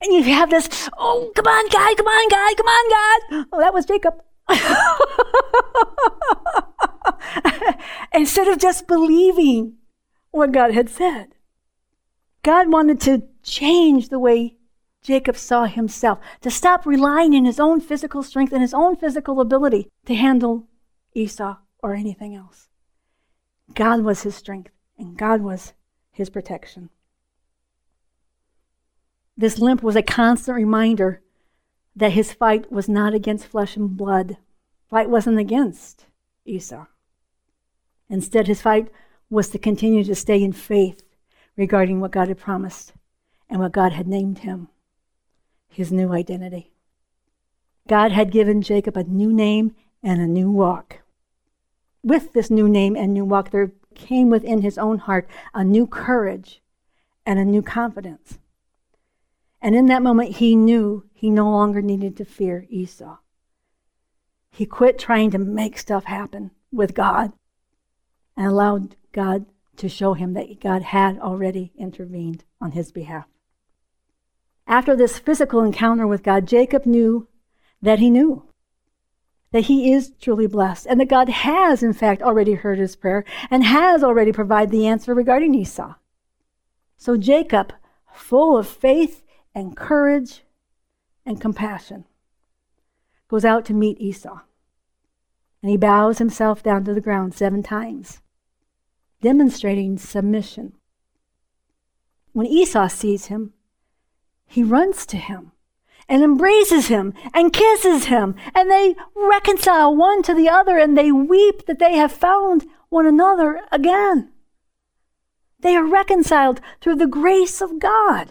And you have this, oh, come on, God, come on, God, come on, God. Oh, that was Jacob. Instead of just believing what God had said, God wanted to change the way Jacob saw himself, to stop relying on his own physical strength and his own physical ability to handle Esau or anything else. God was his strength, and God was his protection. This limp was a constant reminder that his fight was not against flesh and blood. Fight wasn't against Esau. Instead, his fight was to continue to stay in faith regarding what God had promised and what God had named him his new identity. God had given Jacob a new name and a new walk with this new name and new walk, there came within his own heart a new courage and a new confidence. And in that moment, he knew he no longer needed to fear Esau. He quit trying to make stuff happen with God and allowed God to show him that God had already intervened on his behalf. After this physical encounter with God, Jacob knew that he knew that he is truly blessed and that God has, in fact, already heard his prayer and has already provided the answer regarding Esau. So Jacob, full of faith and courage and compassion, goes out to meet Esau. And he bows himself down to the ground seven times, demonstrating submission. When Esau sees him, he runs to him and embraces him and kisses him, and they reconcile one to the other and they weep that they have found one another again. They are reconciled through the grace of God.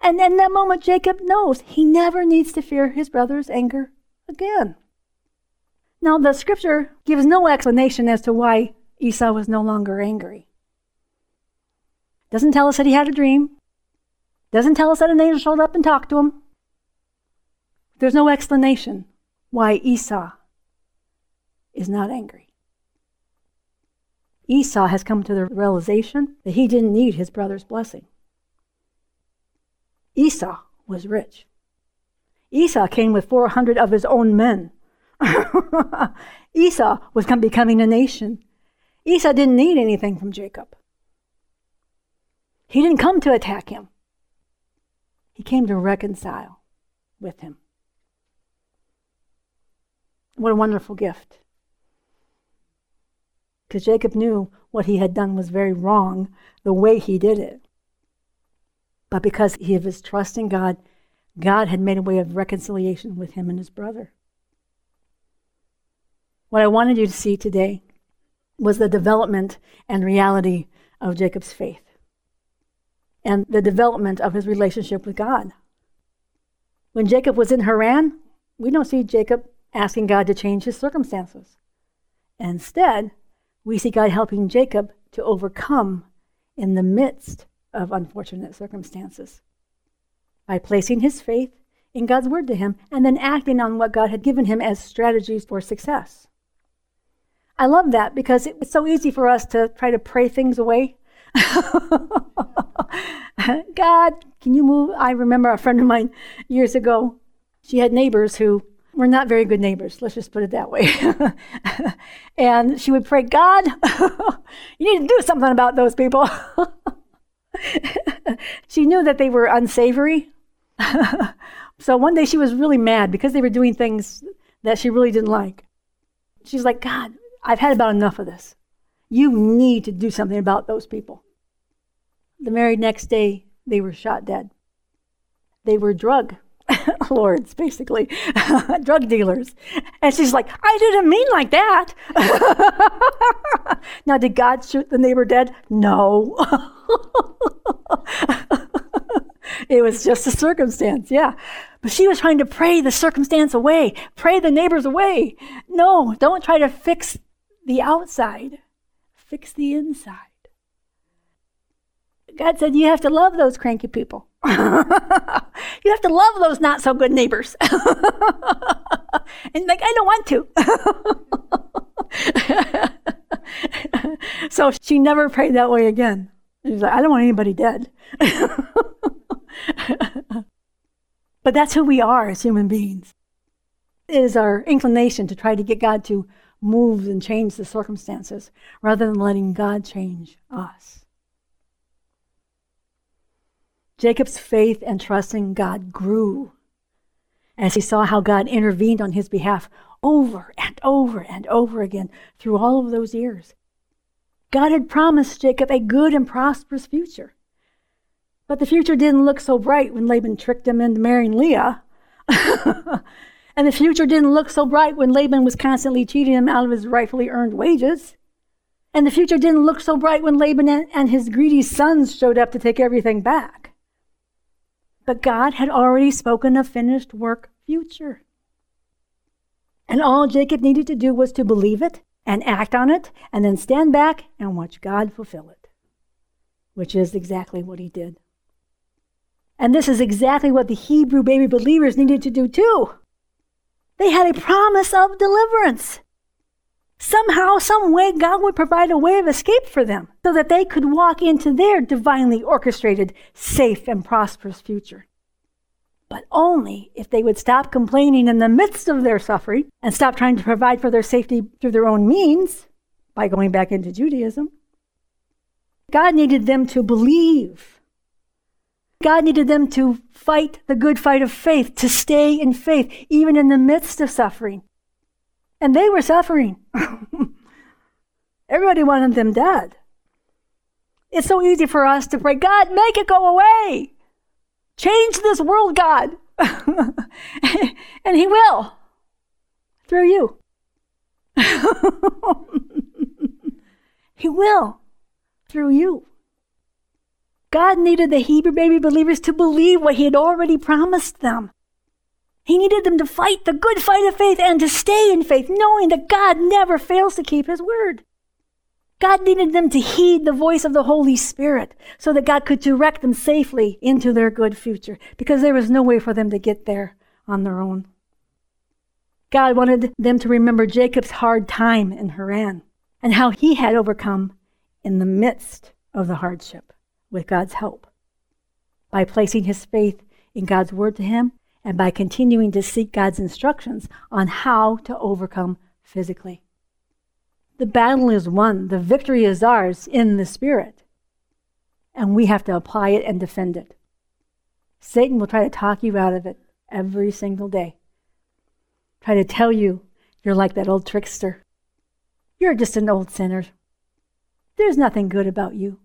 And in that moment, Jacob knows he never needs to fear his brother's anger again. Now, the scripture gives no explanation as to why Esau was no longer angry. Doesn't tell us that he had a dream. Doesn't tell us that an angel showed up and talked to him. There's no explanation why Esau is not angry. Esau has come to the realization that he didn't need his brother's blessing. Esau was rich. Esau came with 400 of his own men. Esau was becoming a nation. Esau didn't need anything from Jacob. He didn't come to attack him. He came to reconcile with him. What a wonderful gift. Because Jacob knew what he had done was very wrong, the way he did it. But because he was trusting God, God had made a way of reconciliation with him and his brother. What I wanted you to see today was the development and reality of Jacob's faith and the development of his relationship with God. When Jacob was in Haran, we don't see Jacob asking God to change his circumstances. Instead, we see God helping Jacob to overcome in the midst of unfortunate circumstances. By placing his faith in God's word to him and then acting on what God had given him as strategies for success. I love that because it's so easy for us to try to pray things away. God, can you move? I remember a friend of mine years ago, she had neighbors who were not very good neighbors, let's just put it that way. and she would pray, God, you need to do something about those people. she knew that they were unsavory. so one day she was really mad because they were doing things that she really didn't like. She's like, God, I've had about enough of this. You need to do something about those people. The very next day, they were shot dead. They were drug lords, basically, drug dealers. And she's like, I didn't mean like that. now, did God shoot the neighbor dead? No. it was just a circumstance, yeah. But she was trying to pray the circumstance away, pray the neighbors away. No, don't try to fix the outside, fix the inside. God said, You have to love those cranky people. you have to love those not so good neighbors. and like, I don't want to. so she never prayed that way again. She's like, I don't want anybody dead. but that's who we are as human beings. It is our inclination to try to get God to move and change the circumstances rather than letting God change us. Jacob's faith and trust in God grew as he saw how God intervened on his behalf over and over and over again through all of those years. God had promised Jacob a good and prosperous future. But the future didn't look so bright when Laban tricked him into marrying Leah. and the future didn't look so bright when Laban was constantly cheating him out of his rightfully earned wages. And the future didn't look so bright when Laban and his greedy sons showed up to take everything back. But God had already spoken a finished work future. And all Jacob needed to do was to believe it and act on it and then stand back and watch God fulfill it, which is exactly what he did. And this is exactly what the Hebrew baby believers needed to do too. They had a promise of deliverance. Somehow, some way, God would provide a way of escape for them so that they could walk into their divinely orchestrated, safe, and prosperous future. But only if they would stop complaining in the midst of their suffering and stop trying to provide for their safety through their own means by going back into Judaism. God needed them to believe. God needed them to fight the good fight of faith, to stay in faith, even in the midst of suffering. And they were suffering. Everybody wanted them dead. It's so easy for us to pray, God, make it go away. Change this world, God. and He will through you. he will through you. God needed the Hebrew baby believers to believe what He had already promised them. He needed them to fight the good fight of faith and to stay in faith, knowing that God never fails to keep His word. God needed them to heed the voice of the Holy Spirit so that God could direct them safely into their good future because there was no way for them to get there on their own. God wanted them to remember Jacob's hard time in Haran and how he had overcome in the midst of the hardship with God's help by placing his faith in God's word to him and by continuing to seek God's instructions on how to overcome physically. The battle is won, the victory is ours in the Spirit. And we have to apply it and defend it. Satan will try to talk you out of it every single day. Try to tell you you're like that old trickster. You're just an old sinner. There's nothing good about you.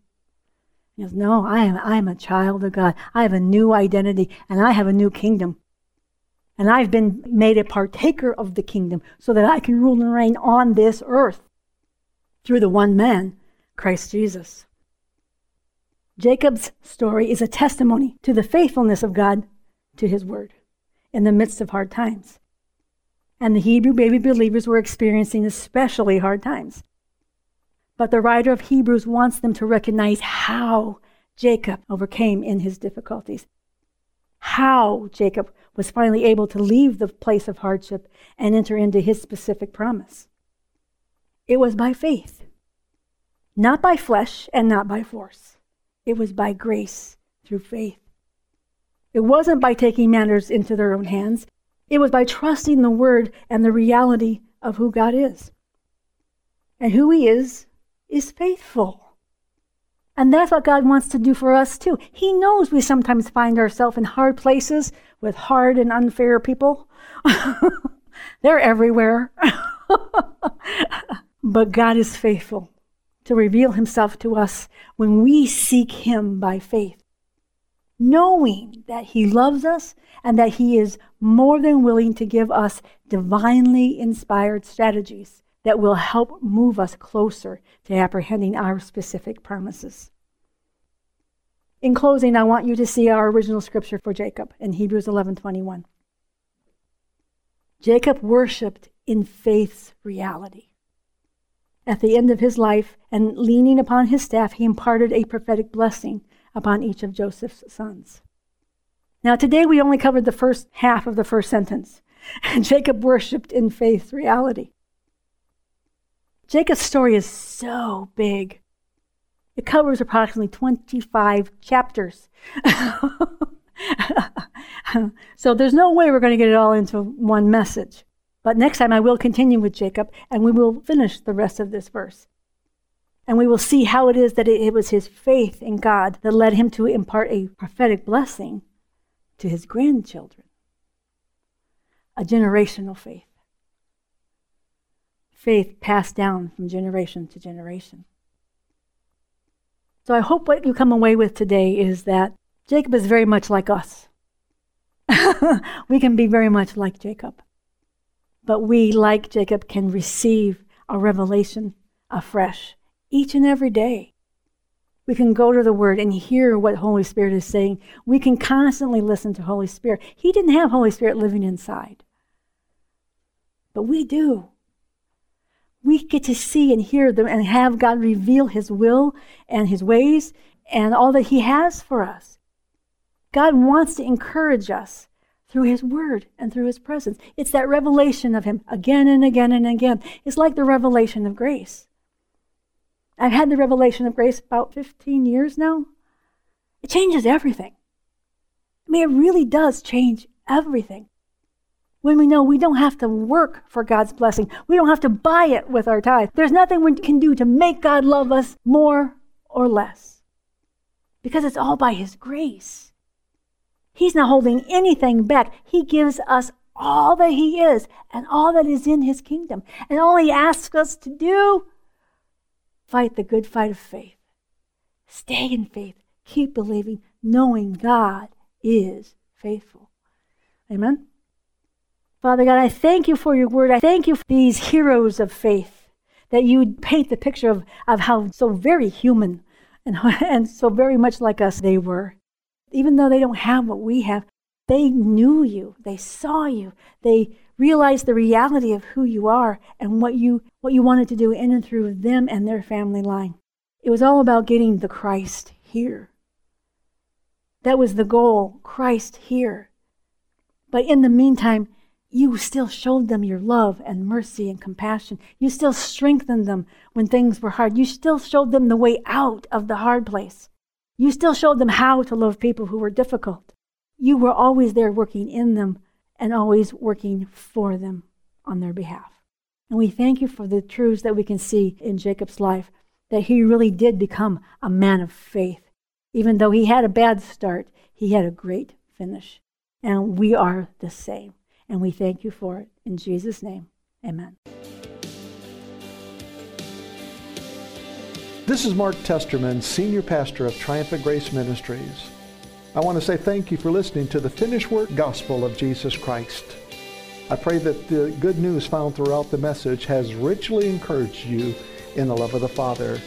He goes, No, I am, I am a child of God. I have a new identity and I have a new kingdom. And I've been made a partaker of the kingdom so that I can rule and reign on this earth through the one man, Christ Jesus. Jacob's story is a testimony to the faithfulness of God to his word in the midst of hard times. And the Hebrew baby believers were experiencing especially hard times. But the writer of Hebrews wants them to recognize how Jacob overcame in his difficulties. How Jacob was finally able to leave the place of hardship and enter into his specific promise. It was by faith, not by flesh and not by force. It was by grace through faith. It wasn't by taking matters into their own hands. It was by trusting the word and the reality of who God is. And who he is, is faithful. And that's what God wants to do for us too. He knows we sometimes find ourselves in hard places with hard and unfair people. They're everywhere. but God is faithful to reveal himself to us when we seek him by faith knowing that He loves us and that He is more than willing to give us divinely inspired strategies that will help move us closer to apprehending our specific promises. In closing, I want you to see our original scripture for Jacob in Hebrews 11:21. Jacob worshiped in faith's reality. At the end of his life and leaning upon his staff, he imparted a prophetic blessing upon each of Joseph's sons. Now, today we only covered the first half of the first sentence. Jacob worshiped in faith's reality. Jacob's story is so big. It covers approximately 25 chapters. so there's no way we're going to get it all into one message. But next time I will continue with Jacob and we will finish the rest of this verse. And we will see how it is that it, was his faith in God that led him to impart a prophetic blessing to his grandchildren. A generational faith. Faith passed down from generation to generation. So I hope what you come away with today is that Jacob is very much like us. we can be very much like Jacob. But we, like Jacob, can receive a revelation afresh each and every day. We can go to the Word and hear what Holy Spirit is saying. We can constantly listen to Holy Spirit. He didn't have Holy Spirit living inside, but we do. We get to see and hear them and have God reveal His will and His ways and all that He has for us. God wants to encourage us through His Word and through His presence. It's that revelation of Him again and again and again. It's like the revelation of grace. I've had the revelation of grace about 15 years now. It changes everything. I mean, it really does change everything. When we know we don't have to work for God's blessing, we don't have to buy it with our tithe. There's nothing we can do to make God love us more or less because it's all by His grace. He's not holding anything back. He gives us all that He is and all that is in His kingdom. And all He asks us to do Fight the good fight of faith. Stay in faith. Keep believing, knowing God is faithful. Amen. Father God, I thank you for your word. I thank you for these heroes of faith that you paint the picture of, of how so very human and, and so very much like us they were. Even though they don't have what we have, they knew you, they saw you, they realized the reality of who you are and what you what you wanted to do in and through them and their family line. It was all about getting the Christ here. That was the goal, Christ here. But in the meantime, you still showed them your love and mercy and compassion. You still strengthened them when things were hard. You still showed them the way out of the hard place. You still showed them how to love people who were difficult. You were always there working in them and always working for them on their behalf. And we thank you for the truths that we can see in Jacob's life that he really did become a man of faith. Even though he had a bad start, he had a great finish. And we are the same. And we thank you for it. In Jesus' name, amen. This is Mark Testerman, Senior Pastor of Triumphant Grace Ministries. I want to say thank you for listening to the finished work gospel of Jesus Christ. I pray that the good news found throughout the message has richly encouraged you in the love of the Father.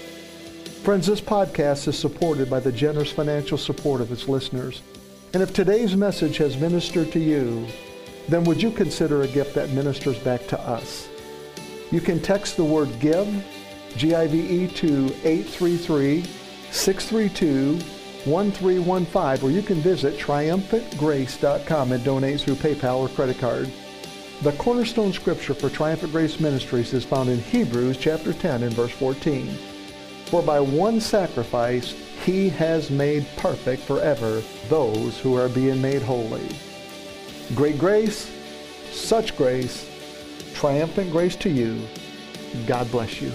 Friends, this podcast is supported by the generous financial support of its listeners. And if today's message has ministered to you, then would you consider a gift that ministers back to us? You can text the word GIVE, G-I-V-E, to 833 632 1315, or you can visit triumphantgrace.com and donate through PayPal or credit card. The cornerstone scripture for Triumphant Grace Ministries is found in Hebrews chapter 10 and verse 14. For by one sacrifice he has made perfect forever those who are being made holy. Great grace, such grace, triumphant grace to you. God bless you.